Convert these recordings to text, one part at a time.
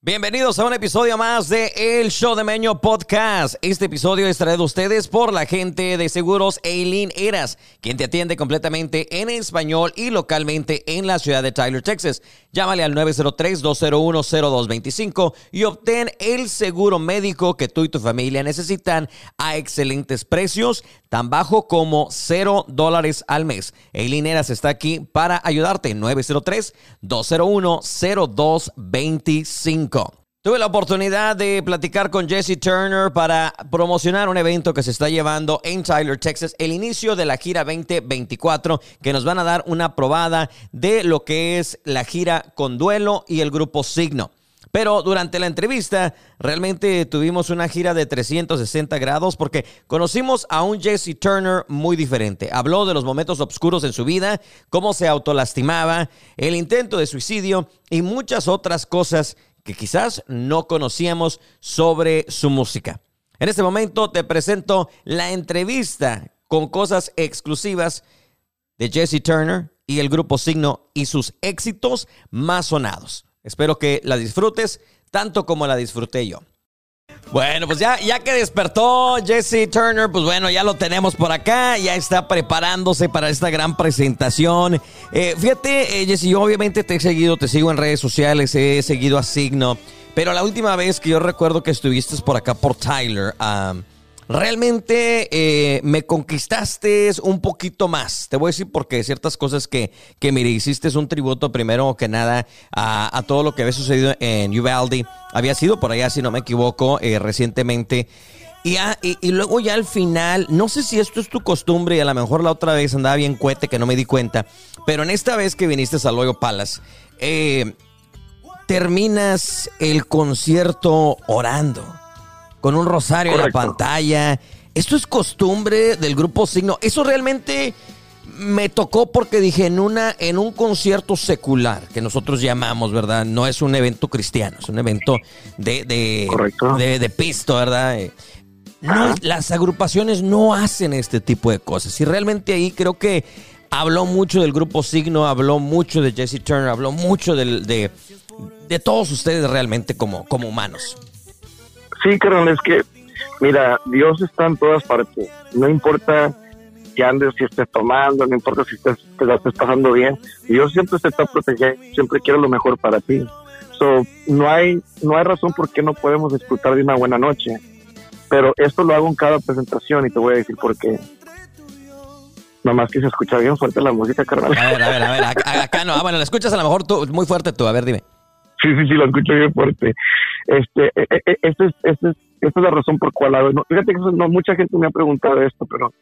Bienvenidos a un episodio más de El Show de Meño Podcast. Este episodio es traído a ustedes por la gente de seguros Eileen Eras, quien te atiende completamente en español y localmente en la ciudad de Tyler, Texas. Llámale al 903-201-0225 y obtén el seguro médico que tú y tu familia necesitan a excelentes precios, tan bajo como cero dólares al mes. Eileen Eras está aquí para ayudarte. 903-201-0225. Tuve la oportunidad de platicar con Jesse Turner para promocionar un evento que se está llevando en Tyler, Texas, el inicio de la gira 2024, que nos van a dar una probada de lo que es la gira con duelo y el grupo Signo. Pero durante la entrevista realmente tuvimos una gira de 360 grados porque conocimos a un Jesse Turner muy diferente. Habló de los momentos oscuros en su vida, cómo se autolastimaba, el intento de suicidio y muchas otras cosas que quizás no conocíamos sobre su música. En este momento te presento la entrevista con cosas exclusivas de Jesse Turner y el grupo Signo y sus éxitos más sonados. Espero que la disfrutes tanto como la disfruté yo. Bueno, pues ya, ya que despertó Jesse Turner, pues bueno, ya lo tenemos por acá, ya está preparándose para esta gran presentación. Eh, fíjate, eh, Jesse, yo obviamente te he seguido, te sigo en redes sociales, he seguido a Signo, pero la última vez que yo recuerdo que estuviste por acá por Tyler, realmente eh, me conquistaste un poquito más. Te voy a decir porque ciertas cosas que, que mire, hiciste un tributo primero que nada a, todo lo que había sucedido en Uvalde. Había sido por allá, si no me equivoco, eh, recientemente. Y, y, luego ya al final, no sé si esto es tu costumbre y a lo mejor la otra vez andaba bien cuete que no me di cuenta, pero en esta vez que viniste a Loyo Palace, eh, terminas el concierto orando con un rosario en la pantalla. Esto es costumbre del grupo Signo. Eso realmente me tocó porque dije en una en un concierto secular que nosotros llamamos, ¿verdad? No es un evento cristiano, es un evento de de, de, pisto, ¿verdad? Eh, las agrupaciones no hacen este tipo de cosas. Y realmente ahí creo que habló mucho del grupo Signo, habló mucho de Jesse Turner, habló mucho de, de, todos ustedes realmente como, como humanos. Sí, carnal, es que, mira, Dios está en todas partes. No importa que andes, si estés tomando, no importa si estés, te la estés pasando bien. Dios siempre se está protegiendo, siempre quiere lo mejor para ti. So, no hay, no hay razón por qué no podemos disfrutar de una buena noche. Pero esto lo hago en cada presentación y te voy a decir por qué. Nomás que se escucha bien fuerte la música, carnal. A ver, a ver, a ver, acá, no. Ah, bueno, la escuchas a lo mejor tú, muy fuerte tú. A ver, dime. Sí, sí, sí, lo escucho bien fuerte. Este, e, e, e, este es, este es, esta es la razón por cual no, fíjate que no, mucha gente me ha preguntado esto, pero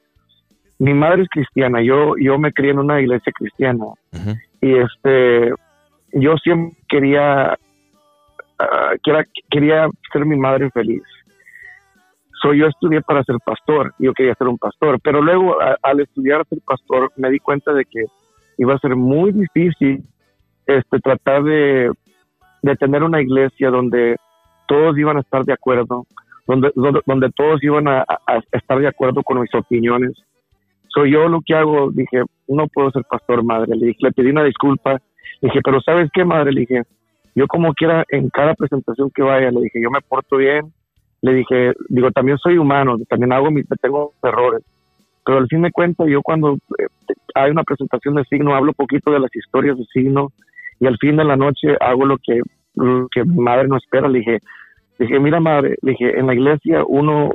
mi madre es cristiana, yo, yo me crié en una iglesia cristiana y este, yo siempre quería, ah, quería, quería ser mi madre feliz. So, yo estudié para ser pastor, yo quería ser un pastor, pero luego al estudiar ser pastor me di cuenta de que iba a ser muy difícil este, tratar de, de tener una iglesia donde todos iban a estar de acuerdo, donde, donde, todos iban a, estar de acuerdo con mis opiniones. Soy yo lo que hago, dije, no puedo ser pastor, madre. Le dije, le pedí una disculpa. Le dije, pero ¿sabes qué, madre? Le dije, yo como quiera, en cada presentación que vaya, le dije, yo me porto bien. Le dije, digo, también soy humano, también hago mis, tengo errores. Pero al fin de cuentas, yo cuando eh, hay una presentación de signo, hablo poquito de las historias de signo y al fin de la noche hago lo que que mi madre no espera. Le dije, dije, mira madre, dije, en la iglesia uno,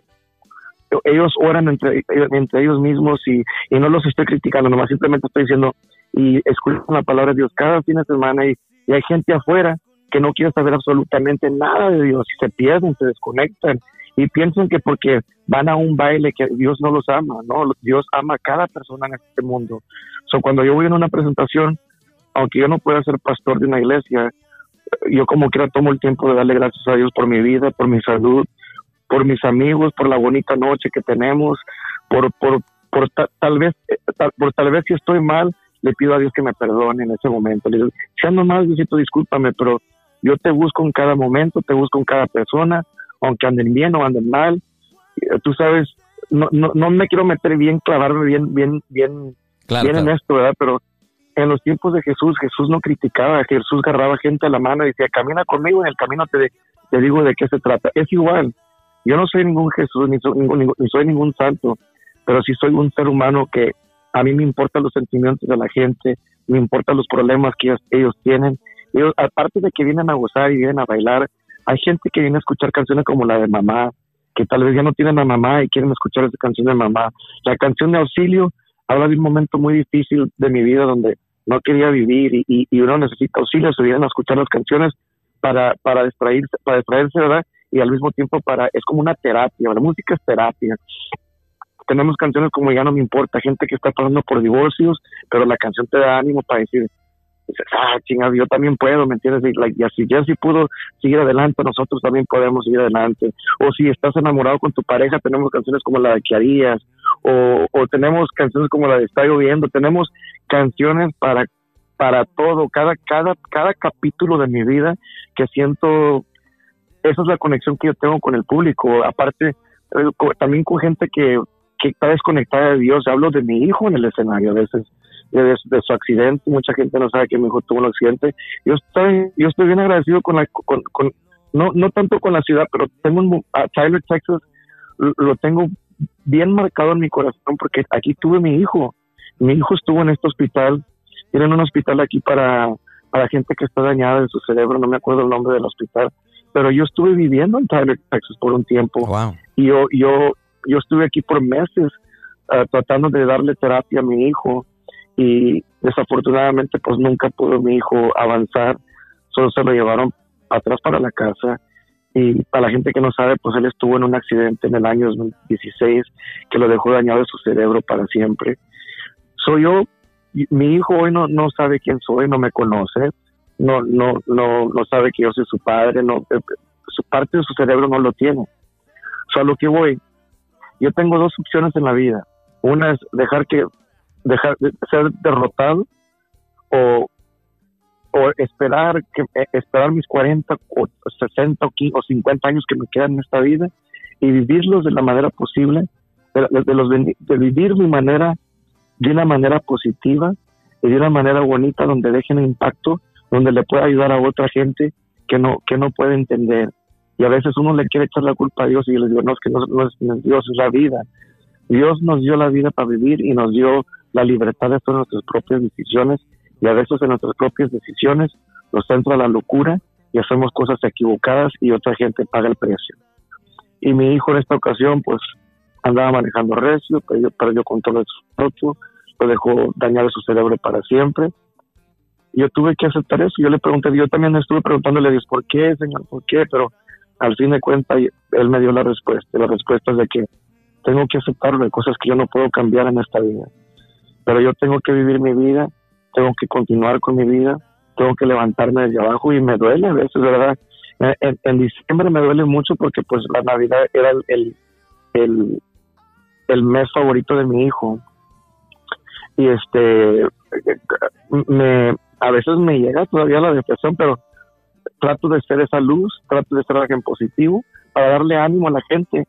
ellos oran entre, entre ellos mismos y, y no los estoy criticando, nomás simplemente estoy diciendo y escuchan la palabra de Dios cada fin de semana y, y hay gente afuera que no quiere saber absolutamente nada de Dios y se pierden, se desconectan y piensan que porque van a un baile que Dios no los ama, no, Dios ama a cada persona en este mundo. So, cuando yo voy en una presentación, aunque yo no pueda ser pastor de una iglesia, yo como quiera tomo el tiempo de darle gracias a Dios por mi vida, por mi salud, por mis amigos, por la bonita noche que tenemos, por, por, por tal vez, eh, por tal vez si estoy mal, le pido a Dios que me perdone en ese momento. Le digo, si ando mal, Diosito, discúlpame, pero yo te busco en cada momento, te busco en cada persona, aunque anden bien o anden mal. Eh, tú sabes, no, no, no me quiero meter bien, clavarme bien, bien, bien, bien en esto, ¿verdad? Pero en los tiempos de Jesús, Jesús no criticaba, Jesús agarraba gente a la mano y decía, camina conmigo, en el camino te, te digo de qué se trata. Es igual, yo no soy ningún Jesús, ni soy ningún, ni soy ningún santo, pero sí soy un ser humano que a mí me importan los sentimientos de la gente, me importan los problemas que ellos, tienen. Ellos, aparte de que vienen a gozar y vienen a bailar, hay gente que viene a escuchar canciones como la de mamá, que tal vez ya no tienen a mamá y quieren escuchar esa canción de mamá. La canción de auxilio habla de un momento muy difícil de mi vida donde no quería vivir y, y, uno necesita auxilio, se vienen a escuchar las canciones para, para distraerse, para distraerse, ¿verdad? Y al mismo tiempo para, es como una terapia, la música es terapia. Tenemos canciones como Ya no me importa, gente que está pasando por divorcios, pero la canción te da ánimo para decir, ah, chingada, yo también puedo, ¿me entiendes? Y, así ya si pudo seguir adelante, nosotros también podemos seguir adelante. O si estás enamorado con tu pareja, tenemos canciones como la de que harías, o, tenemos canciones como la de Está lloviendo, tenemos canciones para para todo, cada, cada, cada capítulo de mi vida que siento, esa es la conexión que yo tengo con el público, aparte eh, también con gente que, que está desconectada de Dios, hablo de mi hijo en el escenario a veces, de, su accidente, mucha gente no sabe que mi hijo tuvo un accidente. Yo estoy, yo estoy bien agradecido con la, con, no, no tanto con la ciudad, pero tengo un, a Tyler, Texas, lo tengo bien marcado en mi corazón porque aquí tuve mi hijo. Mi hijo estuvo en este hospital, tienen un hospital aquí para, para gente que está dañada en su cerebro, no me acuerdo el nombre del hospital, pero yo estuve viviendo en Tyler, Texas por un tiempo. Y yo, yo, yo estuve aquí por meses ah, tratando de darle terapia a mi hijo y desafortunadamente pues nunca pudo mi hijo avanzar, solo se lo llevaron atrás para la casa y para la gente que no sabe pues él estuvo en un accidente en el año 2016 que lo dejó dañado de su cerebro para siempre. Soy yo, mi hijo hoy no, no sabe quién soy, no me conoce, no, no, no, no sabe que yo soy su padre, no, eh, su parte de su cerebro no lo tiene. Solo que voy, yo tengo dos opciones en la vida. Una es dejar que dejar de ser derrotado o, o esperar que eh, esperar mis 40 o 60 o 50 años que me quedan en esta vida y vivirlos de la manera posible de, los de vivir mi manera de una manera positiva y de una manera bonita donde dejen impacto donde le pueda ayudar a otra gente que no que no puede entender. Y a veces uno le quiere echar la culpa a Dios y yo le digo no es que no, no es Dios es la vida. Dios nos dio la vida para vivir y nos dio la libertad de hacer nuestras propias decisiones y a veces en nuestras propias decisiones nos entra la locura y hacemos cosas equivocadas y otra gente paga el precio. Y mi hijo en esta ocasión pues andaba manejando recio, perdió, perdió control de su auto, lo dejó dañar su cerebro para siempre. Yo tuve que aceptar eso. Yo le pregunté, yo también estuve preguntándole a Dios, ¿por qué, Señor? ¿Por qué? Pero al fin de cuentas, él me dio la respuesta. La respuesta es de que tengo que aceptarlo, hay cosas que yo no puedo cambiar en esta vida pero yo tengo que vivir mi vida, tengo que continuar con mi vida, tengo que levantarme desde abajo y me duele a veces, ¿verdad? En, diciembre me duele mucho porque pues la Navidad era el, el, el, mes favorito de mi hijo y este me a veces me llega todavía la depresión pero trato de ser esa luz trato de ser alguien positivo para darle ánimo a la gente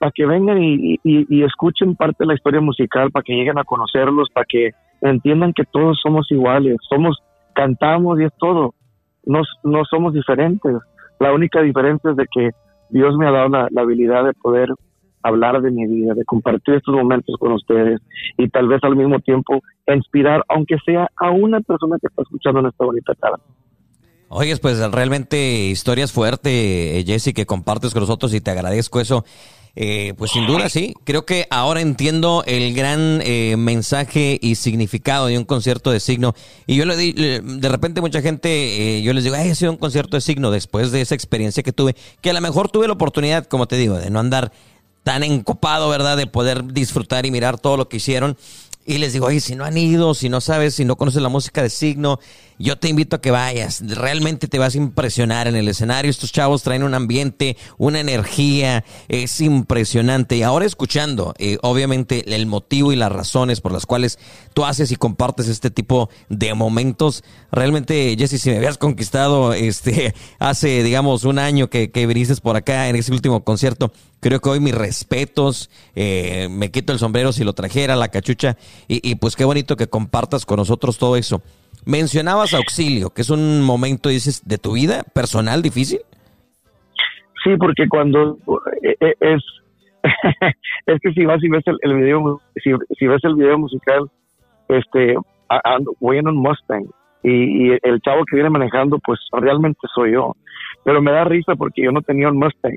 para que vengan y, escuchen parte de la historia musical, para que lleguen a conocerlos, para que entiendan que todos somos iguales, somos, cantamos y es todo, no, no somos diferentes. La única diferencia es de que Dios me ha dado la, habilidad de poder hablar de mi vida, de compartir estos momentos con ustedes y tal vez al mismo tiempo inspirar, aunque sea a una persona que está escuchando en esta bonita tarde. Oye, pues realmente historias fuertes, eh, Jesse, que compartes con nosotros y te agradezco eso. Eh, pues sin duda sí, creo que ahora entiendo el gran eh, mensaje y significado de un concierto de signo. Y yo le di, de repente mucha gente, eh, yo les digo, ay, ha sido un concierto de signo después de esa experiencia que tuve, que a lo mejor tuve la oportunidad, como te digo, de no andar tan encopado, ¿verdad? De poder disfrutar y mirar todo lo que hicieron. Y les digo, oye, si no han ido, si no sabes, si no conoces la música de signo, yo te invito a que vayas. Realmente te vas a impresionar en el escenario. Estos chavos traen un ambiente, una energía, es impresionante. Y ahora escuchando, eh, obviamente, el motivo y las razones por las cuales tú haces y compartes este tipo de momentos. Realmente, Jesse, si me habías conquistado este, hace, digamos, un año que, que viniste por acá en ese último concierto, creo que hoy mis respetos, eh, me quito el sombrero si lo trajera, la cachucha, y, y pues qué bonito que compartas con nosotros todo eso. Mencionabas auxilio, que es un momento, dices, de tu vida personal difícil. Sí, porque cuando eh, eh, es es que si vas y ves el, video, si, ves el video musical, este, voy en un Mustang y, el chavo que viene manejando, pues realmente soy yo. Pero me da risa porque yo no tenía un Mustang.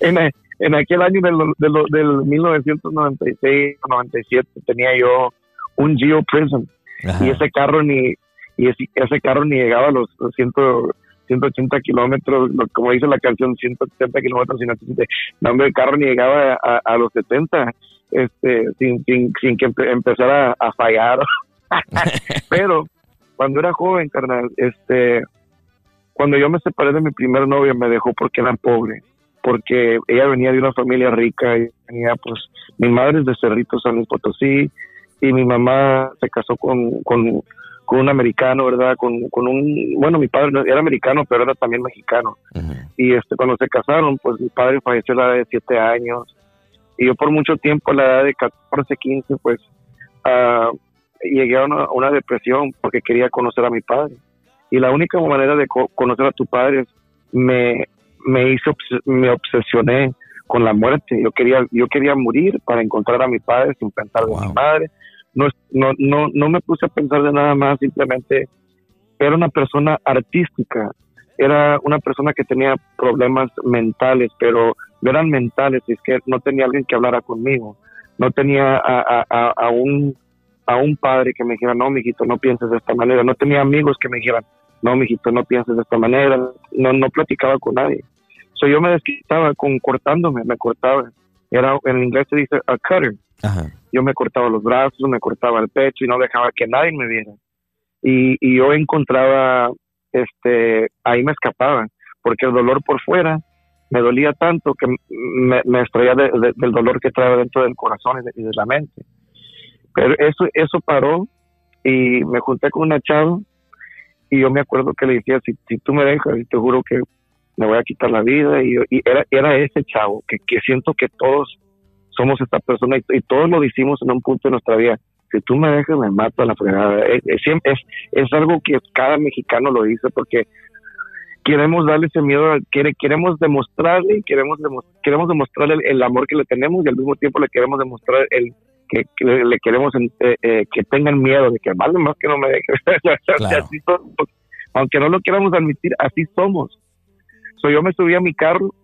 en, aquel año del, del, del 1996 97 tenía yo un Geo Prism y ese carro ni y ese, carro ni llegaba a los 180 kilómetros, como dice la canción, 170 kilómetros, sino no, el carro ni llegaba a, los 70, este, sin, sin, sin que empezara a, fallar. Pero cuando era joven, carnal, este, cuando yo me separé de mi primer novia, me dejó porque era pobre, porque ella venía de una familia rica y tenía, pues, mi madre es de Cerrito, San Luis Potosí, y mi mamá se casó con, con, un americano, ¿verdad? Con, con, un, bueno, mi padre era americano, pero era también mexicano. Y este, cuando se casaron, pues mi padre falleció a la edad de siete años. Y yo por mucho tiempo, a la edad de 14, 15, pues uh, llegué a una, depresión porque quería conocer a mi padre. Y la única manera de conocer a tu padre me, me hizo, me obsesioné con la muerte. Yo quería, yo quería morir para encontrar a mi padre sin pensar en mi madre, no, no, no, no me puse a pensar de nada más, simplemente era una persona artística, era una persona que tenía problemas mentales, pero no eran mentales, es que no tenía alguien que hablara conmigo, no tenía a, a, a, un a un padre que me dijera, no, mijito, no pienses de esta manera, no tenía amigos que me dijeran, no, mijito, no pienses de esta manera, no, no platicaba con nadie. So, yo me desquitaba con cortándome, me cortaba. Era, en inglés se dice a cutter. Yo me cortaba los brazos, me cortaba el pecho y no dejaba que nadie me viera. Y, y yo encontraba, este, ahí me escapaba, porque el dolor por fuera me dolía tanto que me, me extraía del dolor que traía dentro del corazón y de, la mente. Pero eso, eso paró y me junté con una chava y yo me acuerdo que le decía, si, si tú me dejas, te juro que me voy a quitar la vida. Y, y era, era ese chavo que, que siento que todos somos esta persona y, todos lo decimos en un punto de nuestra vida. Si tú me dejas, me mato a la fregada. Es, es, es, algo que cada mexicano lo dice porque queremos darle ese miedo, queremos demostrarle, queremos, queremos demostrarle el, amor que le tenemos y al mismo tiempo le queremos demostrar el que, le, queremos eh, eh, que tengan miedo de que vale más que no me dejes. Aunque no lo queramos admitir, así somos. So, yo me subí a mi carro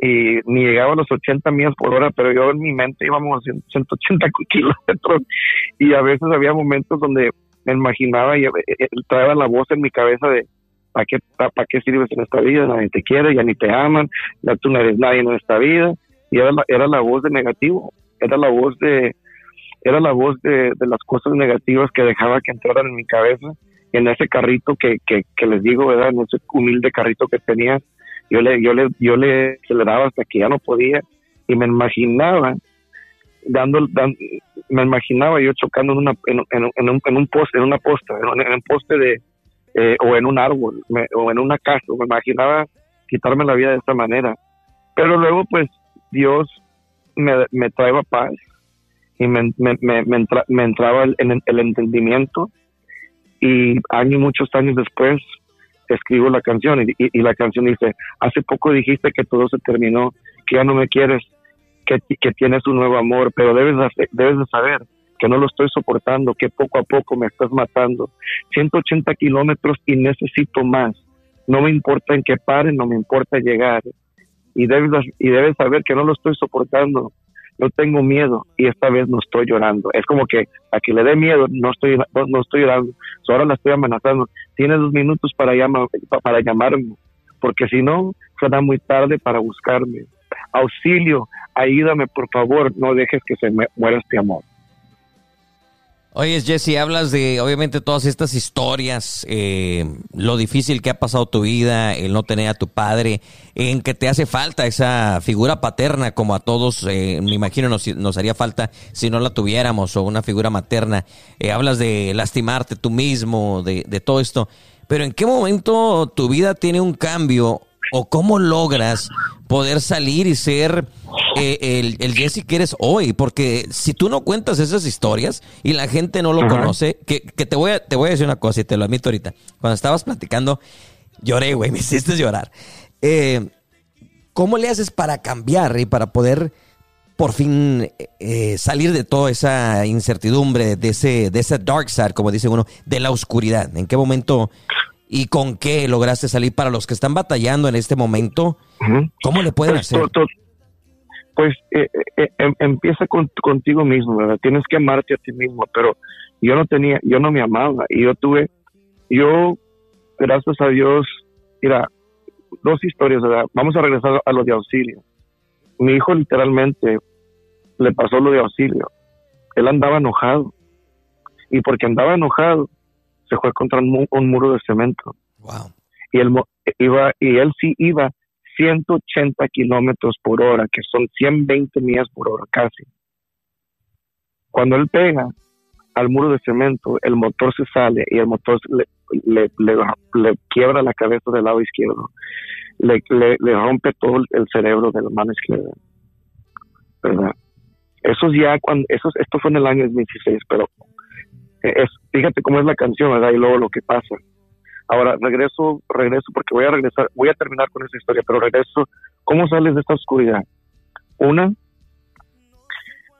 y ni llegaba a los 80 millas por hora, pero yo en mi mente íbamos a 180 kilómetros y a veces había momentos donde me imaginaba y eh, eh, traía la voz en mi cabeza de ¿para qué, para qué sirves en esta vida? Nadie te quiere, ya ni te aman, ya tú no eres nadie en esta vida. Y era la, era la voz de negativo, era la voz de era la voz de, las cosas negativas que dejaba que entraran en mi cabeza en ese carrito que, que, que les digo, ¿verdad? En ese humilde carrito que tenía yo le, yo le, yo le aceleraba hasta que ya no podía y me imaginaba dando, me imaginaba yo chocando en una en, en, un, en un poste en una posta en, un poste de eh, o en un árbol o en una casa me imaginaba quitarme la vida de esta manera. Pero luego pues Dios me, me traía paz y me, me, me, entraba el, el entendimiento y años muchos años después escribo la canción y, la canción dice, hace poco dijiste que todo se terminó, que ya no me quieres, que, tienes un nuevo amor, pero debes de, debes de saber que no lo estoy soportando, que poco a poco me estás matando. 180 kilómetros y necesito más. No me importa en que pare, no me importa llegar. Y debes, y debes saber que no lo estoy soportando, no tengo miedo y esta vez no estoy llorando. Es como que a que le dé miedo, no estoy, no, estoy llorando. ahora la estoy amenazando. Tienes dos minutos para, para llamarme, porque si no, será muy tarde para buscarme. Auxilio, ayúdame, por favor, no dejes que se me muera este amor. Oye, Jesse, hablas de obviamente todas estas historias, eh, lo difícil que ha pasado tu vida, el no tener a tu padre, en que te hace falta esa figura paterna, como a todos, eh, me imagino, nos, nos, haría falta si no la tuviéramos, o una figura materna. Eh, hablas de lastimarte tú mismo, de, de todo esto. Pero ¿en qué momento tu vida tiene un cambio o cómo logras poder salir y ser eh, el, el, Jesse que eres hoy? Porque si tú no cuentas esas historias y la gente no lo conoce, que, que, te, voy a, te voy a decir una cosa y te lo admito ahorita. Cuando estabas platicando, lloré, güey, me hiciste llorar. Eh, ¿Cómo le haces para cambiar y para poder por fin eh, salir de toda esa incertidumbre, de ese, de ese dark side, como dice uno, de la oscuridad? ¿En qué momento y con qué lograste salir para los que están batallando en este momento. ¿Cómo le pueden pues, hacer? Pues eh, eh, em, empieza contigo mismo, ¿verdad? Tienes que amarte a ti mismo, pero yo no tenía, yo no me amaba y yo tuve, yo, gracias a Dios, mira, dos historias, ¿verdad? Vamos a regresar a lo de auxilio. Mi hijo literalmente le pasó lo de auxilio. Él andaba enojado y porque andaba enojado, se fue contra un, muro de cemento. Y él, iba, y él sí iba 180 kilómetros por hora, que son 120 millas por hora casi. Cuando él pega al muro de cemento, el motor se sale y el motor le, quiebra la cabeza del lado izquierdo. Le, rompe todo el cerebro de la mano izquierda. ¿Verdad? Eso ya cuando, esto fue en el año 2016, pero es, fíjate cómo es la canción, ¿verdad? Y luego lo que pasa. Ahora regreso, regreso, porque voy a regresar, voy a terminar con esa historia, pero regreso. ¿Cómo sales de esta oscuridad? Una,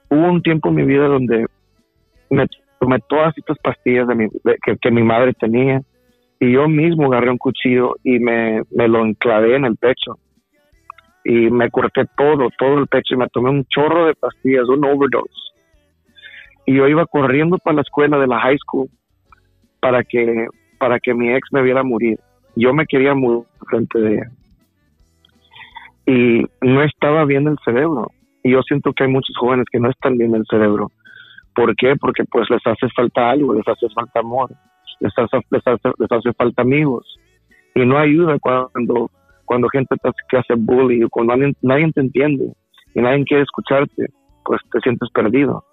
hubo un tiempo en mi vida donde me tomé todas estas pastillas de mi, que, mi madre tenía y yo mismo agarré un cuchillo y me lo enclavé en el pecho y me corté todo, todo el pecho y me tomé un chorro de pastillas, un overdose y yo iba corriendo para la escuela de la high school para que para que mi ex me viera morir. Yo me quería morir frente de ella. Y no estaba bien el cerebro. Y yo siento que hay muchos jóvenes que no están bien el cerebro. ¿Por qué? Porque pues les hace falta algo, les hace falta amor, les hace, les hace, falta amigos. Y no ayuda cuando, cuando gente te hace, que hace bullying, cuando nadie, nadie te entiende y nadie quiere escucharte, pues te sientes perdido.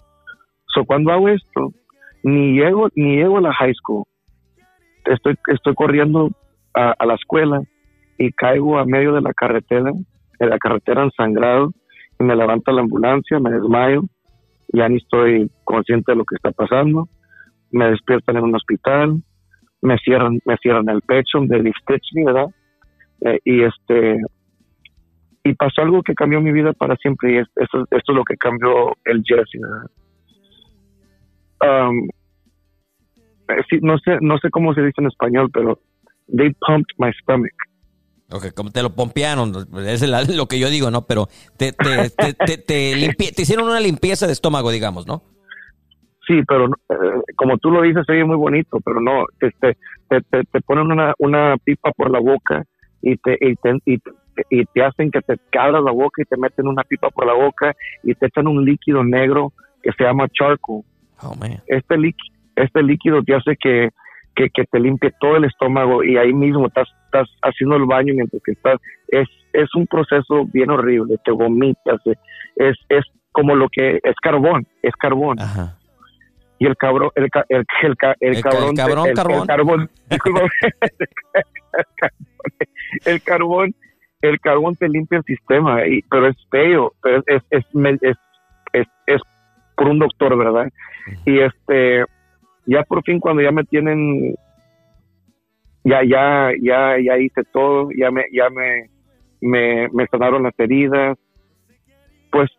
So, cuando hago esto, ni llego, ni llego a la high school. Estoy, estoy corriendo a, la escuela y caigo a medio de la carretera, en la carretera ensangrado, y me levanta la ambulancia, me desmayo, ya ni estoy consciente de lo que está pasando, me despiertan en un hospital, me cierran, me cierran el pecho, me stitch ¿verdad? Eh, y este, y pasó algo que cambió mi vida para siempre, y esto, es lo que cambió el Jesse, ¿verdad? um, sí, no sé, no sé cómo se dice en español, pero they pumped my stomach. Ok, como te lo pompearon, es lo que yo digo, ¿no? Pero te, te, te, te, hicieron una limpieza de estómago, digamos, ¿no? Sí, pero eh, como tú lo dices, se muy bonito, pero no, este, te, te, ponen una, una pipa por la boca y te, y te, y, te hacen que te cabras la boca y te meten una pipa por la boca y te echan un líquido negro que se llama charcoal Oh, este, líquido, este líquido te hace que, que, te limpie todo el estómago y ahí mismo estás, estás haciendo el baño mientras que estás. Es, es un proceso bien horrible, te vomitas, es, es como lo que es carbón, es carbón. Y el cabrón, el, el, el, el, cabrón, el, cabrón, el, carbón, el carbón, el carbón te limpia el sistema, y, pero es feo, pero es, es, es, es, es por un doctor, ¿verdad? Y este, ya por fin cuando ya me tienen, ya, ya, ya, ya hice todo, ya me, ya me, me, me sanaron las heridas, pues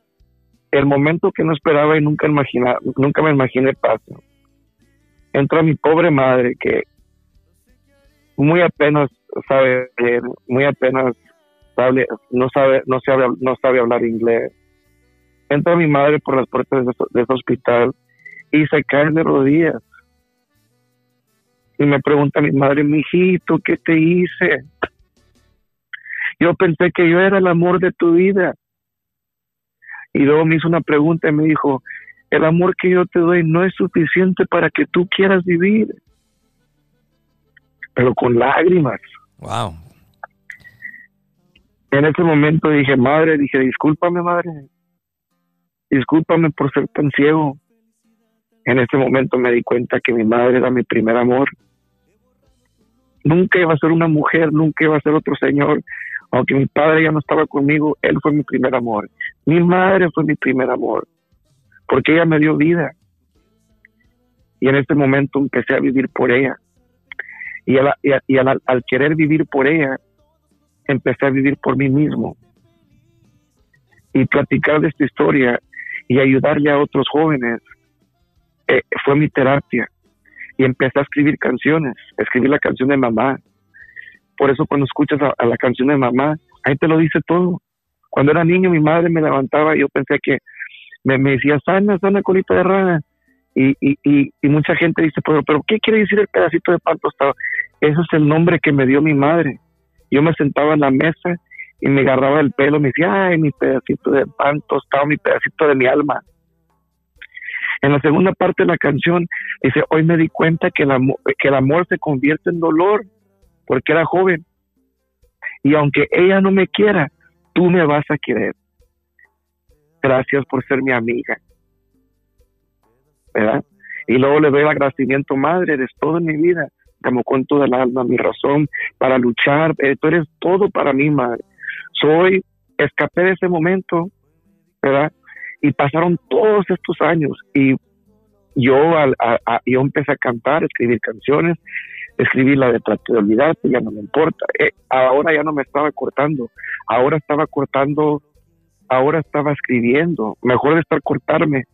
el momento que no esperaba y nunca imaginaba, nunca me imaginé paso. Entra mi pobre madre que muy apenas sabe muy apenas sabe, no sabe, no sabe, no sabe hablar inglés entra mi madre por las puertas de, ese hospital y se cae de rodillas. Y me pregunta mi madre, mijito, ¿qué te hice? Yo pensé que yo era el amor de tu vida. Y luego me hizo una pregunta y me dijo, el amor que yo te doy no es suficiente para que tú quieras vivir. Pero con lágrimas. Wow. En ese momento dije, madre, dije, discúlpame, madre. Discúlpame por ser tan ciego. En ese momento me di cuenta que mi madre era mi primer amor. Nunca iba a ser una mujer, nunca iba a ser otro señor. Aunque mi padre ya no estaba conmigo, él fue mi primer amor. Mi madre fue mi primer amor porque ella me dio vida. Y en ese momento empecé a vivir por ella. Y, al, querer vivir por ella, empecé a vivir por mí mismo. Y platicar de esta historia y ayudarle a otros jóvenes eh, fue mi terapia. Y empecé a escribir canciones, escribir la canción de mamá. Por eso cuando escuchas a, la canción de mamá, ahí te lo dice todo. Cuando era niño mi madre me levantaba y yo pensé que me, decía, sana, sana colita de rana. Y, y, y, mucha gente dice, pero, pero ¿qué quiere decir el pedacito de pan tostado? Ese es el nombre que me dio mi madre. Yo me sentaba en la mesa y me agarraba el pelo, me decía, ay, mi pedacito de pan tostado, mi pedacito de mi alma. En la segunda parte de la canción dice, hoy me di cuenta que el, amor, se convierte en dolor, porque era joven. Y aunque ella no me quiera, tú me vas a querer. Gracias por ser mi amiga. ¿Verdad? Y luego le doy el agradecimiento, madre, eres todo mi vida. Como con toda el alma, mi razón para luchar. Eh, tú eres todo para mí, madre. Soy, escapé de ese momento, ¿verdad? Y pasaron todos estos años y yo, yo empecé a cantar, a escribir canciones, escribir la de Trate de Olvidarte, ya no me importa. Eh, ahora ya no me estaba cortando, ahora estaba cortando ahora estaba escribiendo, mejor de estar cortarme,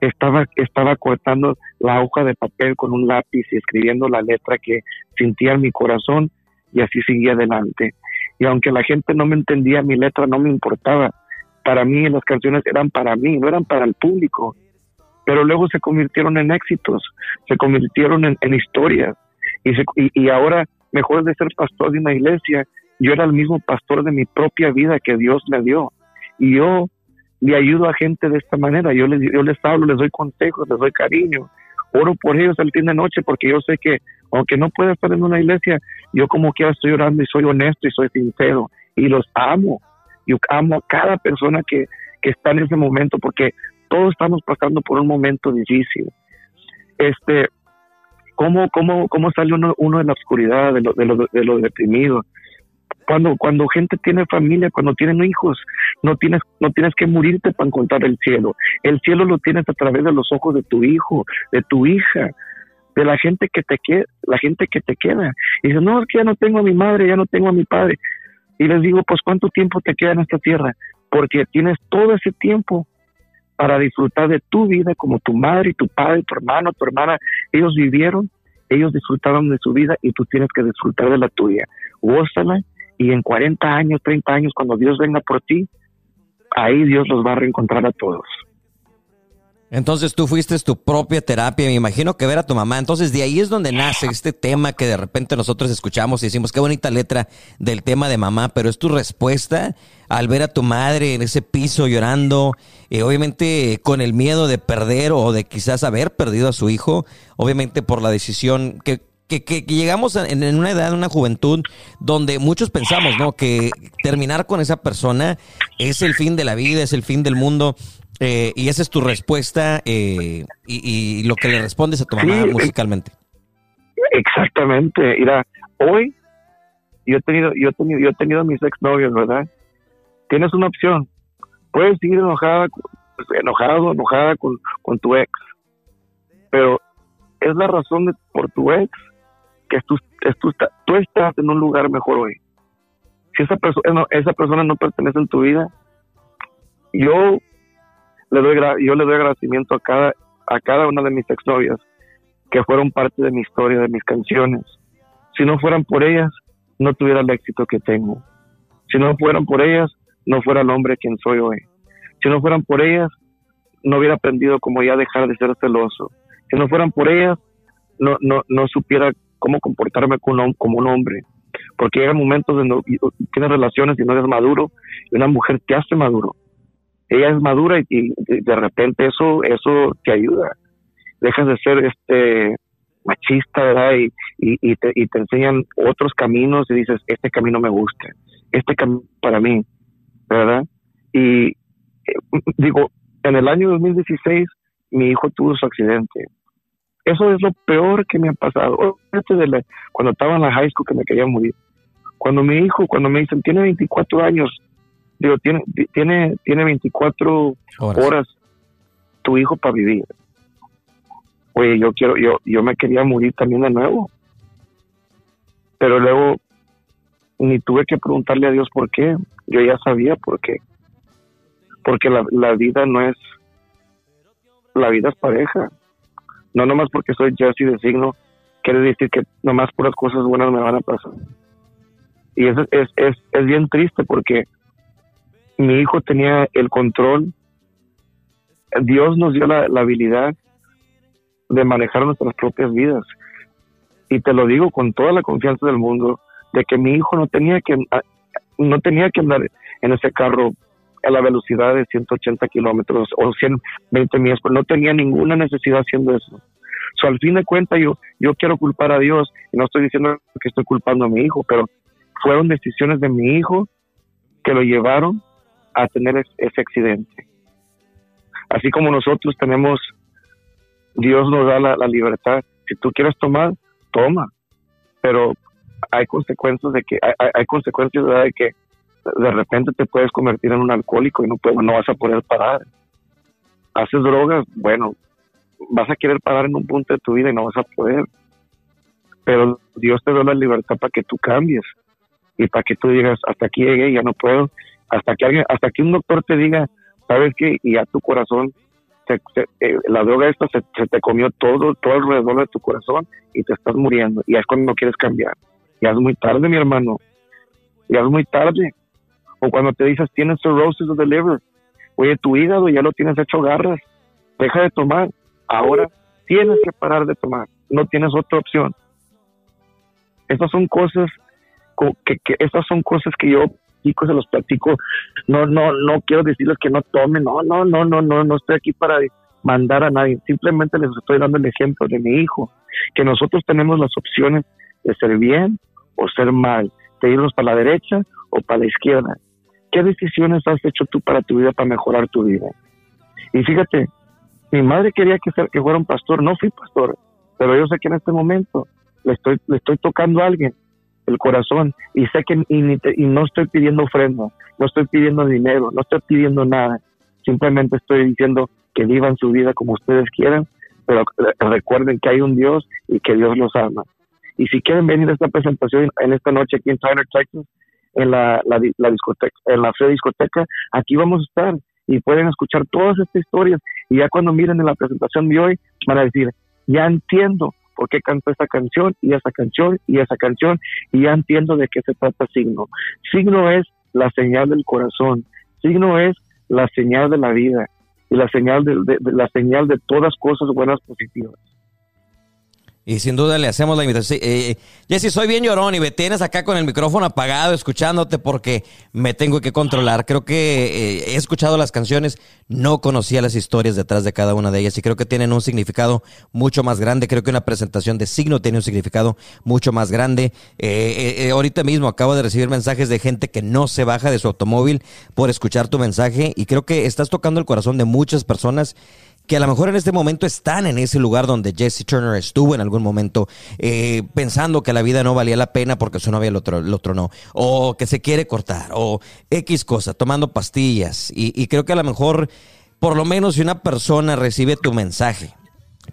estaba, estaba cortando la hoja de papel con un lápiz y escribiendo la letra que sentía en mi corazón y así seguía adelante. Y aunque la gente no me entendía mi letra, no me importaba. Para mí las canciones eran para mí, no eran para el público. Pero luego se convirtieron en éxitos, se convirtieron en, historias. Y, y ahora, mejor de ser pastor de una iglesia, yo era el mismo pastor de mi propia vida que Dios me dio y yo le ayudo a gente de esta manera. Yo les, yo les hablo, les doy consejos, les doy cariño. Oro por ellos al fin de noche porque yo sé que aunque no pueda estar en una iglesia, yo como quiera estoy orando y soy honesto y soy sincero y los amo. Yo amo a cada persona que, que está en ese momento porque todos estamos pasando por un momento difícil. Este, ¿cómo, cómo, cómo sale uno, uno de la oscuridad, de lo, de lo, de lo deprimido? cuando cuando gente tiene familia, cuando tienen hijos, no tienes no tienes que morirte para encontrar el cielo. El cielo lo tienes a través de los ojos de tu hijo, de tu hija, de la gente que te la gente que te queda. Y dices, "No, es que ya no tengo a mi madre, ya no tengo a mi padre." Y les digo, "Pues ¿cuánto tiempo te queda en esta tierra?" Porque tienes todo ese tiempo para disfrutar de tu vida como tu madre tu padre, tu hermano, tu hermana, ellos vivieron, ellos disfrutaron de su vida y tú tienes que disfrutar de la tuya. Gózala y en 40 años, 30 años, cuando Dios venga por ti, ahí Dios los va a reencontrar a todos. Entonces tú fuiste tu propia terapia, me imagino que ver a tu mamá. Entonces de ahí es donde nace este tema que de repente nosotros escuchamos y decimos, qué bonita letra del tema de mamá, pero es tu respuesta al ver a tu madre en ese piso llorando, eh, obviamente con el miedo de perder o de quizás haber perdido a su hijo, obviamente por la decisión que, que, que, llegamos en, una edad, en una juventud, donde muchos pensamos, ¿no? Que terminar con esa persona es el fin de la vida, es el fin del mundo. Eh, y esa es tu respuesta eh, y, lo que le respondes a tu mamá musicalmente. Exactamente. Mira, hoy yo he tenido, yo he tenido, yo he tenido mis exnovios, ¿verdad? Tienes una opción. Puedes seguir enojada, enojado, enojada con, con tu ex, pero es la razón de, por tu ex que tú, tú, estás en un lugar mejor hoy. Si esa, persona esa persona no pertenece en tu vida, yo le doy yo le doy agradecimiento a cada a cada una de mis exnovias que fueron parte de mi historia, de mis canciones. Si no fueran por ellas, no tuviera el éxito que tengo. Si no fueran por ellas, no fuera el hombre quien soy hoy. Si no fueran por ellas, no hubiera aprendido como ya dejar de ser celoso. Si no fueran por ellas, no, no, no supiera cómo comportarme como un hombre. Porque hay momentos donde tienes relaciones y no eres maduro y una mujer te hace maduro. Ella es madura y, de repente eso eso te ayuda. Dejas de ser este machista verdad y, y, te, y te enseñan otros caminos y dices este camino me gusta este camino para mí verdad y eh, digo en el año 2016 mi hijo tuvo su accidente. Eso es lo peor que me ha pasado. Cuando estaba en la high school que me quería morir. Cuando mi hijo cuando me dicen tiene 24 años digo, tiene, tiene, tiene 24 horas. tu hijo para vivir. Oye, yo quiero, yo, yo me quería morir también de nuevo. Pero luego ni tuve que preguntarle a Dios por qué. Yo ya sabía por qué. Porque la, la vida no es, la vida es pareja. No nomás porque soy Jesse de signo, quiere decir que nomás puras cosas buenas me van a pasar. Y eso es, es, es bien triste porque mi hijo tenía el control. Dios nos dio la, habilidad de manejar nuestras propias vidas. Y te lo digo con toda la confianza del mundo, de que mi hijo no tenía que, no tenía que andar en ese carro a la velocidad de 180 kilómetros o 120 millas, pero no tenía ninguna necesidad haciendo eso. So, al fin de cuentas, yo, yo quiero culpar a Dios, y no estoy diciendo que estoy culpando a mi hijo, pero fueron decisiones de mi hijo que lo llevaron a tener ese accidente. Así como nosotros tenemos, Dios nos da la, libertad. Si tú quieres tomar, toma. Pero hay consecuencias de que hay, consecuencias de que de repente te puedes convertir en un alcohólico y no no vas a poder parar. Haces drogas, bueno, vas a querer parar en un punto de tu vida y no vas a poder. Pero Dios te da la libertad para que tú cambies y para que tú digas, hasta aquí llegué, ya no puedo, hasta que alguien, hasta que un doctor te diga, sabes qué, y a tu corazón, eh, la droga esta se, te comió todo, todo alrededor de tu corazón y te estás muriendo, y es cuando no quieres cambiar. Ya es muy tarde, mi hermano, ya es muy tarde. O cuando te dices, tienes cirrhosis of the liver, oye, tu hígado ya lo tienes hecho garras, deja de tomar, ahora tienes que parar de tomar, no tienes otra opción. Estas son cosas que estas son cosas que yo se los platico. No, no, no quiero decirles que no tomen, no, no, no, no, no, no estoy aquí para mandar a nadie. Simplemente les estoy dando el ejemplo de mi hijo, que nosotros tenemos las opciones de ser bien o ser mal, de irnos para la derecha o para la izquierda. ¿Qué decisiones has hecho tú para tu vida, para mejorar tu vida? Y fíjate, mi madre quería que, que fuera un pastor, no fui pastor, pero yo sé que en este momento le estoy, le estoy tocando a alguien el corazón. Y sé que y, no estoy pidiendo ofrenda, no estoy pidiendo dinero, no estoy pidiendo nada, simplemente estoy diciendo que vivan su vida como ustedes quieran, pero recuerden que hay un Dios y que Dios los ama. Y si quieren venir a esta presentación en esta noche aquí en Tyler, Texas, en la, la, discoteca, en la fe discoteca, aquí vamos a estar y pueden escuchar todas estas historias. Y ya cuando miren en la presentación de hoy van a decir, ya entiendo por qué canto esa canción y esa canción y esa canción y ya entiendo de qué se trata signo. Signo es la señal del corazón, signo es la señal de la vida y la señal de, la señal de todas cosas buenas positivas. Y sin duda le hacemos la invitación. Eh, eh, Jesse, soy bien llorón y me tienes acá con el micrófono apagado escuchándote porque me tengo que controlar. Creo que eh, he escuchado las canciones, no conocía las historias detrás de cada una de ellas y creo que tienen un significado mucho más grande. Creo que una presentación de signo tiene un significado mucho más grande. ahorita mismo acabo de recibir mensajes de gente que no se baja de su automóvil por escuchar tu mensaje y creo que estás tocando el corazón de muchas personas que a lo mejor en este momento están en ese lugar donde Jesse Turner estuvo en algún momento, eh, pensando que la vida no valía la pena porque su novia lo, lo tronó, o que se quiere cortar, o X cosa, tomando pastillas. Y, y creo que a lo mejor, por lo menos si una persona recibe tu mensaje,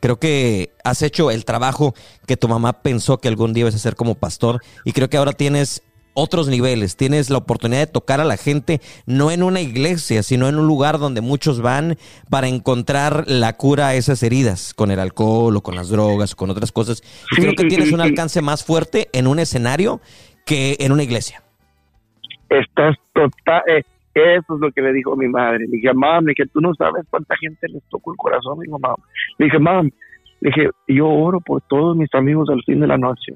Creo que has hecho el trabajo que tu mamá pensó que algún día ibas a hacer como pastor y creo que ahora tienes otros niveles. Tienes la oportunidad de tocar a la gente no en una iglesia, sino en un lugar donde muchos van para encontrar la cura a esas heridas, con el alcohol o con las drogas o con otras cosas. Y creo que tienes un alcance más fuerte en un escenario que en una iglesia. Estás total. Eh, eso es lo que le dijo mi madre. Le dije, mamá, que tú no sabes cuánta gente les tocó el corazón. Le mamá. Le dije, mamá, le dije, yo oro por todos mis amigos al fin de la noche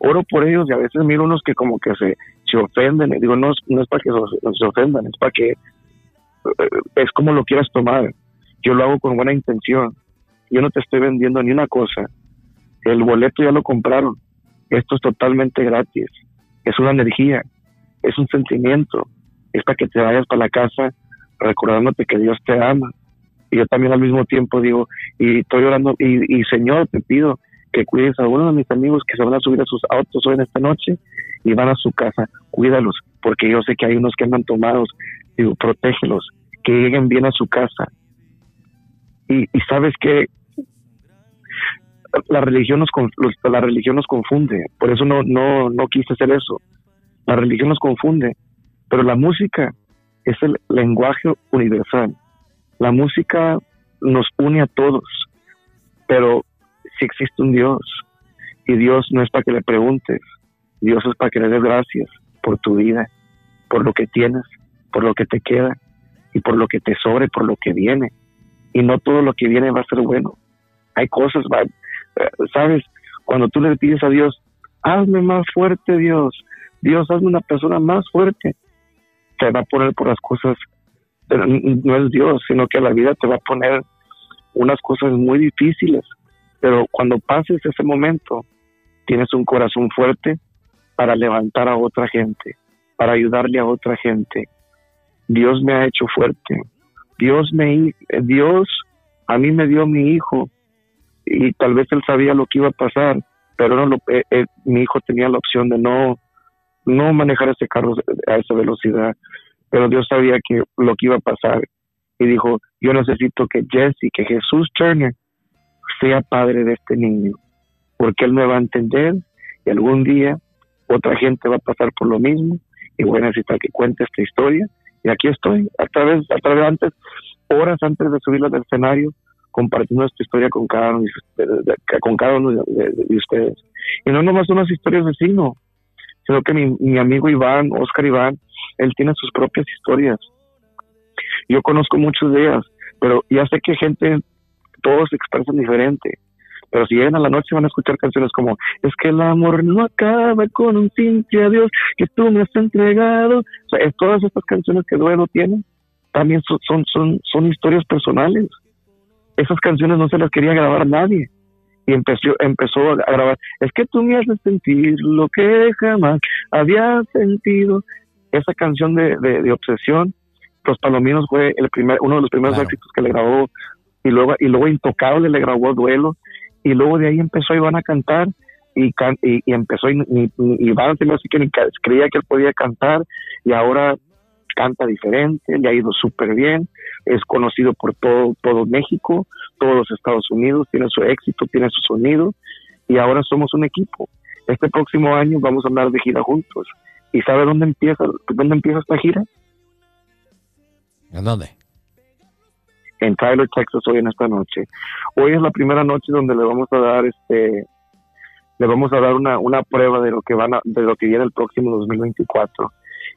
oro por ellos y a veces miro unos que como que se, se ofenden. Y digo, no, no es para que se, ofendan, es para que eh, es como lo quieras tomar. Yo lo hago con buena intención. Yo no te estoy vendiendo ni una cosa. El boleto ya lo compraron. Esto es totalmente gratis. Es una energía, es un sentimiento. Es para que te vayas para la casa recordándote que Dios te ama. Y yo también al mismo tiempo digo, y estoy orando, y, y Señor, te pido que cuides a uno de mis amigos que se van a subir a sus autos hoy en esta noche y van a su casa, cuídalos, porque yo sé que hay unos que andan tomados, digo, protégelos, que lleguen bien a su casa. Y, sabes que la religión nos la religión nos confunde, por eso no no no quise hacer eso. La religión nos confunde, pero la música es el lenguaje universal. La música nos une a todos, pero si existe un Dios y Dios no es para que le preguntes, Dios es para que le des gracias por tu vida, por lo que tienes, por lo que te queda y por lo que te sobre, por lo que viene. Y no todo lo que viene va a ser bueno. Hay cosas, eh, ¿sabes? Cuando tú le pides a Dios, hazme más fuerte Dios, Dios, hazme una persona más fuerte, te va a poner por las cosas, no es Dios, sino que la vida te va a poner unas cosas muy difíciles. Pero cuando pases ese momento, tienes un corazón fuerte para levantar a otra gente, para ayudarle a otra gente. Dios me ha hecho fuerte. Dios me Dios a mí me dio mi hijo y tal vez él sabía lo que iba a pasar, pero no lo, eh, eh, mi hijo tenía la opción de no no manejar ese carro a esa velocidad, pero Dios sabía que lo que iba a pasar y dijo, yo necesito que Jesse, que Jesús Turner sea padre de este niño, porque él me va a entender y algún día otra gente va a pasar por lo mismo y voy a necesitar que cuente esta historia. Y aquí estoy, a través, a través antes, horas antes de subirla al escenario, compartiendo esta historia con cada uno con de, ustedes. Y no nomás unas historias de sino, sino que mi, mi amigo Iván, Oscar Iván, él tiene sus propias historias. Yo conozco muchas de ellas, pero ya sé que gente, todos se expresan diferente. Pero si llegan a la noche van a escuchar canciones como Es que el amor no acaba con un simple adiós que tú me has entregado. O sea, todas estas canciones que Duelo tiene también son, son, son, son historias personales. Esas canciones no se las quería grabar nadie. Y empezó, empezó a grabar. Es que tú me haces sentir lo que jamás había sentido. Esa canción de, de, Obsesión, Los Palominos fue el primer, uno de los primeros éxitos que le grabó y luego y luego Intocable le grabó duelo y luego de ahí empezó Iván a cantar y, y, empezó y, Iván así que ni creía que él podía cantar y ahora canta diferente, le ha ido súper bien, es conocido por todo, todo México, todos los Estados Unidos, tiene su éxito, tiene su sonido y ahora somos un equipo. Este próximo año vamos a andar de gira juntos. ¿Y sabe dónde empieza, dónde empieza esta gira? ¿En dónde? En Tyler, Texas, hoy en esta noche. Hoy es la primera noche donde le vamos a dar este le vamos a dar una, una prueba de lo que van a, de lo que viene el próximo 2024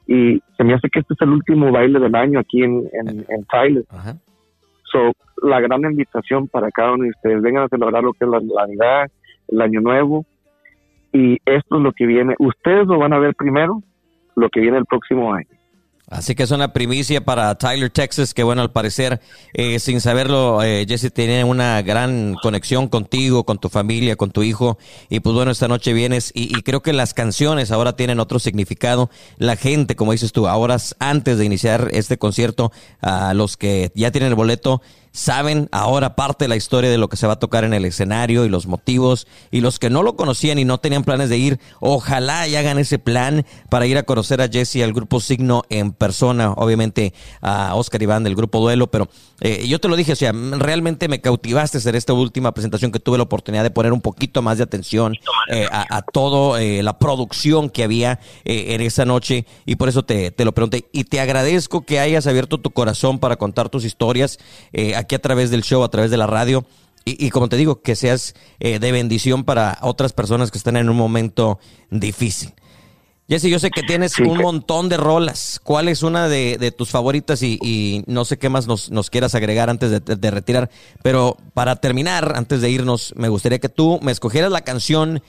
y se me hace que este es el último baile del año aquí en, en, Tyler. So, la gran invitación para cada uno de ustedes, vengan a celebrar lo que es la Navidad, el Año Nuevo, y esto es lo que viene. Ustedes lo van a ver primero, lo que viene el próximo año. Así que es una primicia para Tyler, Texas, que bueno, al parecer, eh, sin saberlo, eh, Jesse tiene una gran conexión contigo, con tu familia, con tu hijo. Y pues bueno, esta noche vienes y, y, creo que las canciones ahora tienen otro significado. La gente, como dices tú, ahora antes de iniciar este concierto, a los que ya tienen el boleto, saben ahora parte de la historia de lo que se va a tocar en el escenario y los motivos. Y los que no lo conocían y no tenían planes de ir, ojalá y hagan ese plan para ir a conocer a Jesse, al grupo Signo en persona. Obviamente a Oscar Iván del grupo Duelo, pero eh, yo te lo dije, o sea, realmente me cautivaste en esta última presentación que tuve la oportunidad de poner un poquito más de atención eh, a, todo eh, la producción que había en esa noche y por eso te, te, lo pregunté. Y te agradezco que hayas abierto tu corazón para contar tus historias aquí a través del show, a través de la radio. Y, como te digo, que seas eh, de bendición para otras personas que están en un momento difícil. Jesse, yo sé que tienes un montón de rolas. ¿Cuál es una de, tus favoritas? Y, no sé qué más nos, quieras agregar antes de, retirar. Pero para terminar, antes de irnos, me gustaría que tú me escogieras la canción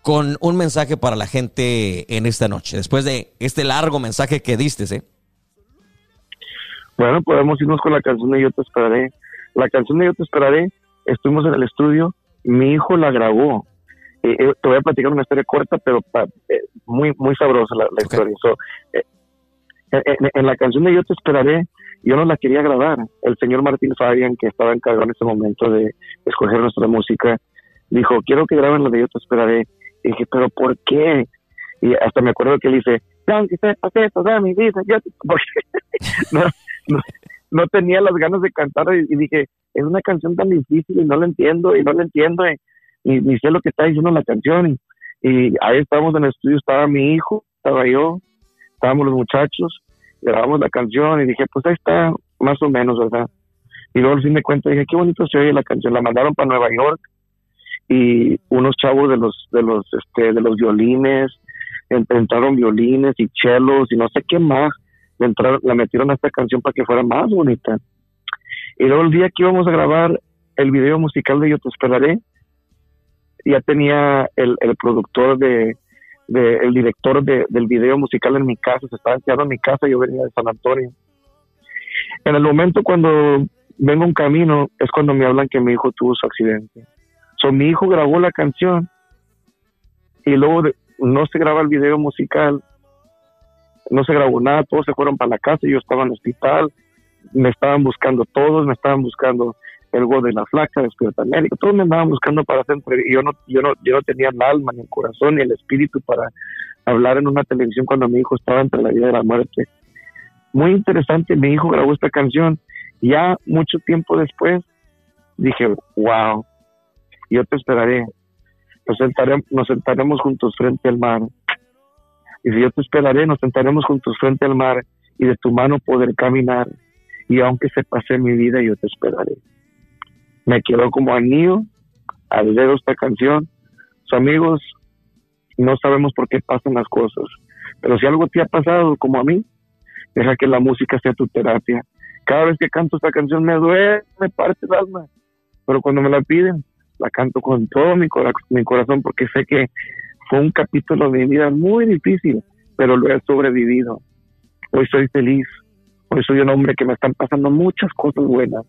con un mensaje para la gente en esta noche. Después de este largo mensaje que diste, ¿eh? Bueno, podemos irnos con la canción de Yo te esperaré. La canción de Yo te esperaré, estuvimos en el estudio, mi hijo la grabó. Eh, eh, te voy a platicar una historia corta, pero eh, muy muy sabrosa la, historia. en, la canción de Yo te esperaré, yo no la quería grabar. El señor Martín Fabian, que estaba encargado en ese momento de escoger nuestra música, dijo, quiero que graben la de Yo te esperaré. Y dije, pero ¿por qué? Y hasta me acuerdo que él dice, aunque sepas esto de mi vida, yo no, no, tenía las ganas de cantar y, dije, es una canción tan difícil y no la entiendo y no la entiendo y, ni sé lo que está diciendo la canción. Y, ahí estábamos en el estudio, estaba mi hijo, estaba yo, estábamos los muchachos, grabamos la canción y dije, pues ahí está, más o menos, ¿verdad? Y luego al fin de cuentas dije, qué bonito se oye la canción. La mandaron para Nueva York y unos chavos de los de los este de los violines entraron violines y chelos y no sé qué más le entraron, metieron a esta canción para que fuera más bonita. Y luego el día que íbamos a grabar el video musical de Yo te esperaré ya tenía el, el productor de, de el director de, del video musical en mi casa se estaba quedando en mi casa yo venía de San Antonio. En el momento cuando vengo un camino es cuando me hablan que mi hijo tuvo su accidente. So, mi hijo grabó la canción y luego no se graba el video musical, no se grabó nada, todos se fueron para la casa, yo estaba en el hospital, me estaban buscando todos, me estaban buscando el de la flaca, de América, todos me andaban buscando para hacer yo no, yo no, yo no tenía el alma, ni el corazón, ni el espíritu para hablar en una televisión cuando mi hijo estaba entre la vida y la muerte. Muy interesante, mi hijo grabó esta canción. Ya mucho tiempo después dije, wow, yo te esperaré. Nos sentaremos juntos frente al mar. Y si yo te esperaré, nos sentaremos juntos frente al mar y de tu mano poder caminar. Y aunque se pase mi vida, yo te esperaré. Me quedó como anillo al dedo esta canción. Amigos, no sabemos por qué pasan las cosas. Pero si algo te ha pasado como a mí, deja que la música sea tu terapia. Cada vez que canto esta canción me duele, me parte el alma. Pero cuando me la piden, la canto con todo mi corazón porque sé que fue un capítulo de mi vida muy difícil, pero lo he sobrevivido. Hoy soy feliz, hoy soy un hombre que me están pasando muchas cosas buenas.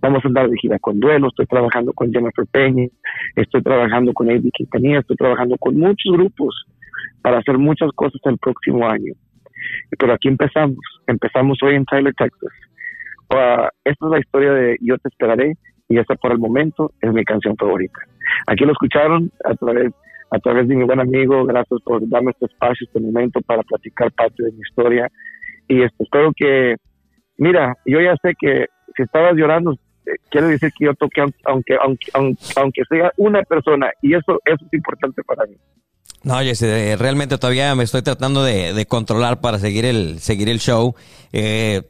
Vamos a andar de gira con duelo, estoy trabajando con Jennifer Peña, estoy trabajando con Eddie Quintanilla, estoy trabajando con muchos grupos para hacer muchas cosas el próximo año. Pero aquí empezamos, empezamos hoy en Tyler, Texas. Uh, esta es la historia de Yo te esperaré y esta por el momento es mi canción favorita. Aquí lo escucharon a través a través de mi buen amigo, gracias por darme este espacio, este momento para platicar parte de mi historia y este, espero que, mira, yo ya sé que si estabas llorando, eh, quiere decir que yo toqué aunque, aunque, aunque, sea una persona y eso, eso es importante para mí. No, oye, realmente todavía me estoy tratando de, de, controlar para seguir el, seguir el show. Eh,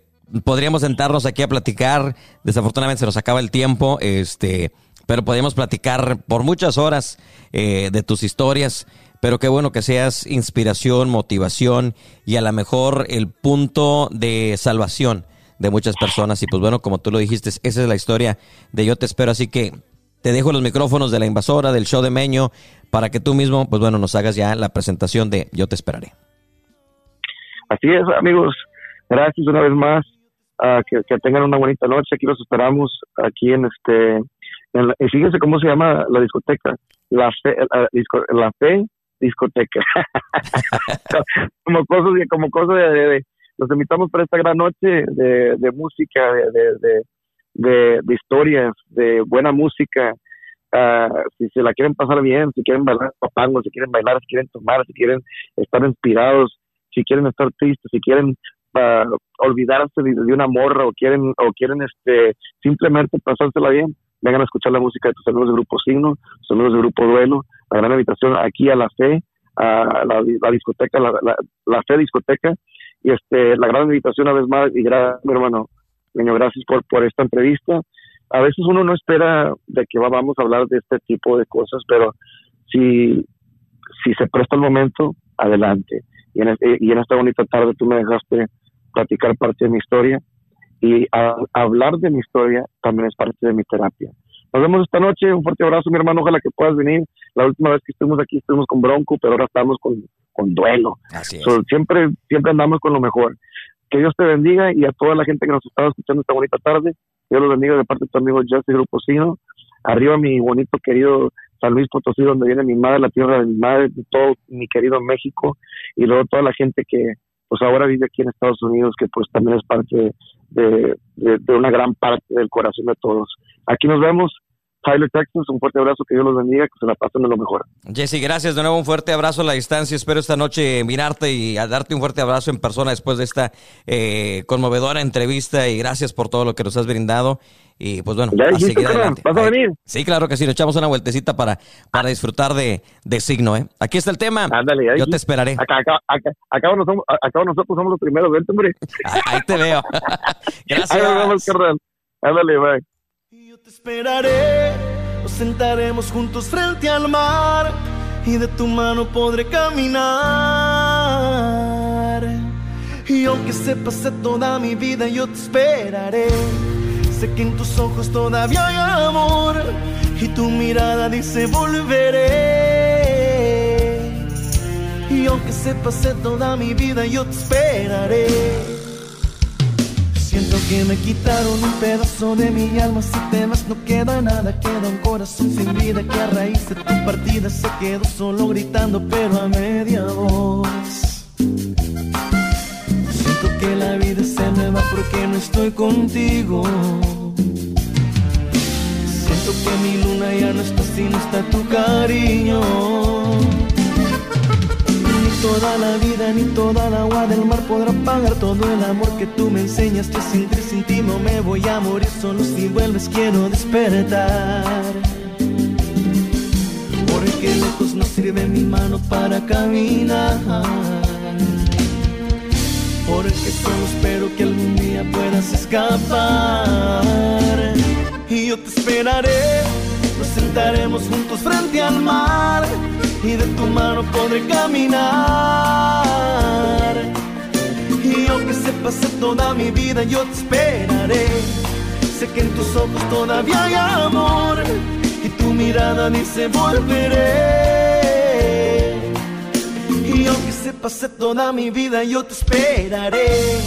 podríamos sentarnos aquí a platicar. Desafortunadamente se nos acaba el tiempo, este, pero podríamos platicar por muchas horas eh, de tus historias. Pero qué bueno que seas inspiración, motivación y a lo mejor el punto de salvación de muchas personas. Y pues bueno, como tú lo dijiste, esa es la historia de Yo Te Espero. Así que te dejo los micrófonos de la invasora, del show de Meño, para que tú mismo, pues bueno, nos hagas ya la presentación de Yo Te Esperaré. Así es, amigos. Gracias una vez más que, tengan una bonita noche. Aquí los esperamos, aquí en este. Y fíjense cómo se llama la discoteca. La Fe, la, fe Discoteca. como cosas, como cosas de, Los invitamos para esta gran noche de, de música, de, de, de, historias, de buena música. Uh, si se la quieren pasar bien, si quieren bailar papango, si quieren bailar, si quieren tomar, si quieren estar inspirados, si quieren estar tristes, si quieren para olvidarse de, una morra o quieren o quieren este simplemente pasársela bien, vengan a escuchar la música de tus amigos de Grupo Signo, tus amigos de Grupo Duelo, la gran invitación aquí a la Fe, a la, discoteca, la, la, Fe Discoteca, y este la gran invitación una vez más, y gracias, mi hermano, niño, gracias por, por esta entrevista. A veces uno no espera de que vamos a hablar de este tipo de cosas, pero si, si se presta el momento, adelante. Y en, y en esta bonita tarde tú me dejaste platicar parte de mi historia y hablar de mi historia también es parte de mi terapia. Nos vemos esta noche, un fuerte abrazo mi hermano, ojalá que puedas venir. La última vez que estuvimos aquí estuvimos con Bronco, pero ahora estamos con, con duelo. siempre, siempre andamos con lo mejor. que Dios te bendiga y a toda la gente que nos está escuchando esta bonita tarde. Dios los bendiga de parte de tu amigo Jesse Grupo Sino. Arriba mi bonito querido San Luis Potosí, donde viene mi madre, la tierra de mi madre, todo mi querido México y luego toda la gente que pues ahora vive aquí en Estados Unidos, que pues también es parte de, de una gran parte del corazón de todos. Aquí nos vemos Tyler, Texas. Un fuerte abrazo, que Dios los bendiga, que se la pasen de lo mejor. Jesse, gracias de nuevo, un fuerte abrazo a la distancia. Espero esta noche mirarte y darte un fuerte abrazo en persona después de esta eh, conmovedora entrevista y gracias por todo lo que nos has brindado. Y pues bueno, a seguir adelante. ¿Vas a venir? Sí, claro que sí, nos echamos una vueltecita para, para disfrutar de, de signo, ¿eh? Aquí está el tema. Ándale, ahí, Yo te esperaré. Acá, acá, acá, acá, nosotros, acá nosotros somos los primeros, vente, hombre. Ahí te veo. gracias. Ándale, bye esperaré, nos sentaremos juntos frente al mar y de tu mano podré caminar. Y aunque se pase toda mi vida, yo te esperaré. Sé que en tus ojos todavía hay amor y tu mirada dice volveré. Y aunque se pase toda mi vida, yo te esperaré. Siento que me quitaron un pedazo de mi alma. Si temas no queda nada, queda un corazón sin vida que a raíz de tu partida se quedó solo gritando, pero a media voz. Siento que la vida se me va porque no estoy contigo. Siento que mi luna ya no está si no está tu cariño toda la vida ni toda el agua del mar podrá pagar todo el amor que tú me enseñaste. A sentir sin ti no me voy a morir solo si vuelves quiero despertar. Porque lejos no sirve mi mano para caminar. Porque solo espero que algún día puedas escapar. Y yo te esperaré nos sentaremos juntos frente al mar y de tu mano podré caminar. Y aunque se pase toda mi vida, yo te esperaré. Sé que en tus ojos todavía hay amor y tu mirada dice volveré. Y aunque se pase toda mi vida, yo te esperaré.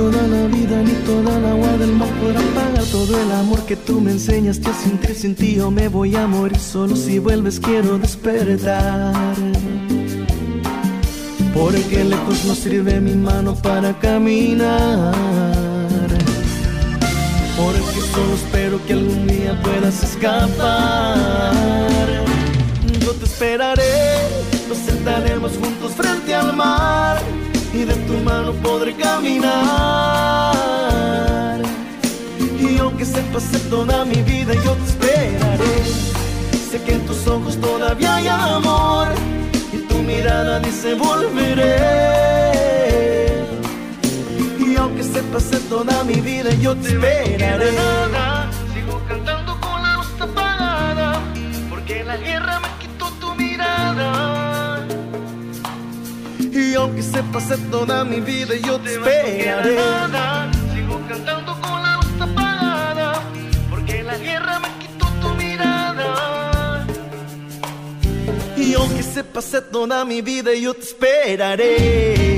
Toda la vida, ni toda la agua del mar podrán pagar todo el amor que tú me enseñaste a sentir sin ti. Yo me voy a morir solo si vuelves, quiero despertar. Porque lejos no sirve mi mano para caminar. Porque solo espero que algún día puedas escapar. Yo te esperaré, nos sentaremos juntos frente al mar y de tu mano podré caminar. Y aunque se pase toda mi vida, yo te esperaré. Sé que en tus ojos todavía hay amor y tu mirada dice volveré. Y aunque se pase toda mi vida, yo te esperaré. Se pase toda mi vida, yo te esperaré. Nada. Sigo cantando con la luz apagada, porque la guerra me quitó tu mirada. Y aunque se pase toda mi vida, yo te esperaré.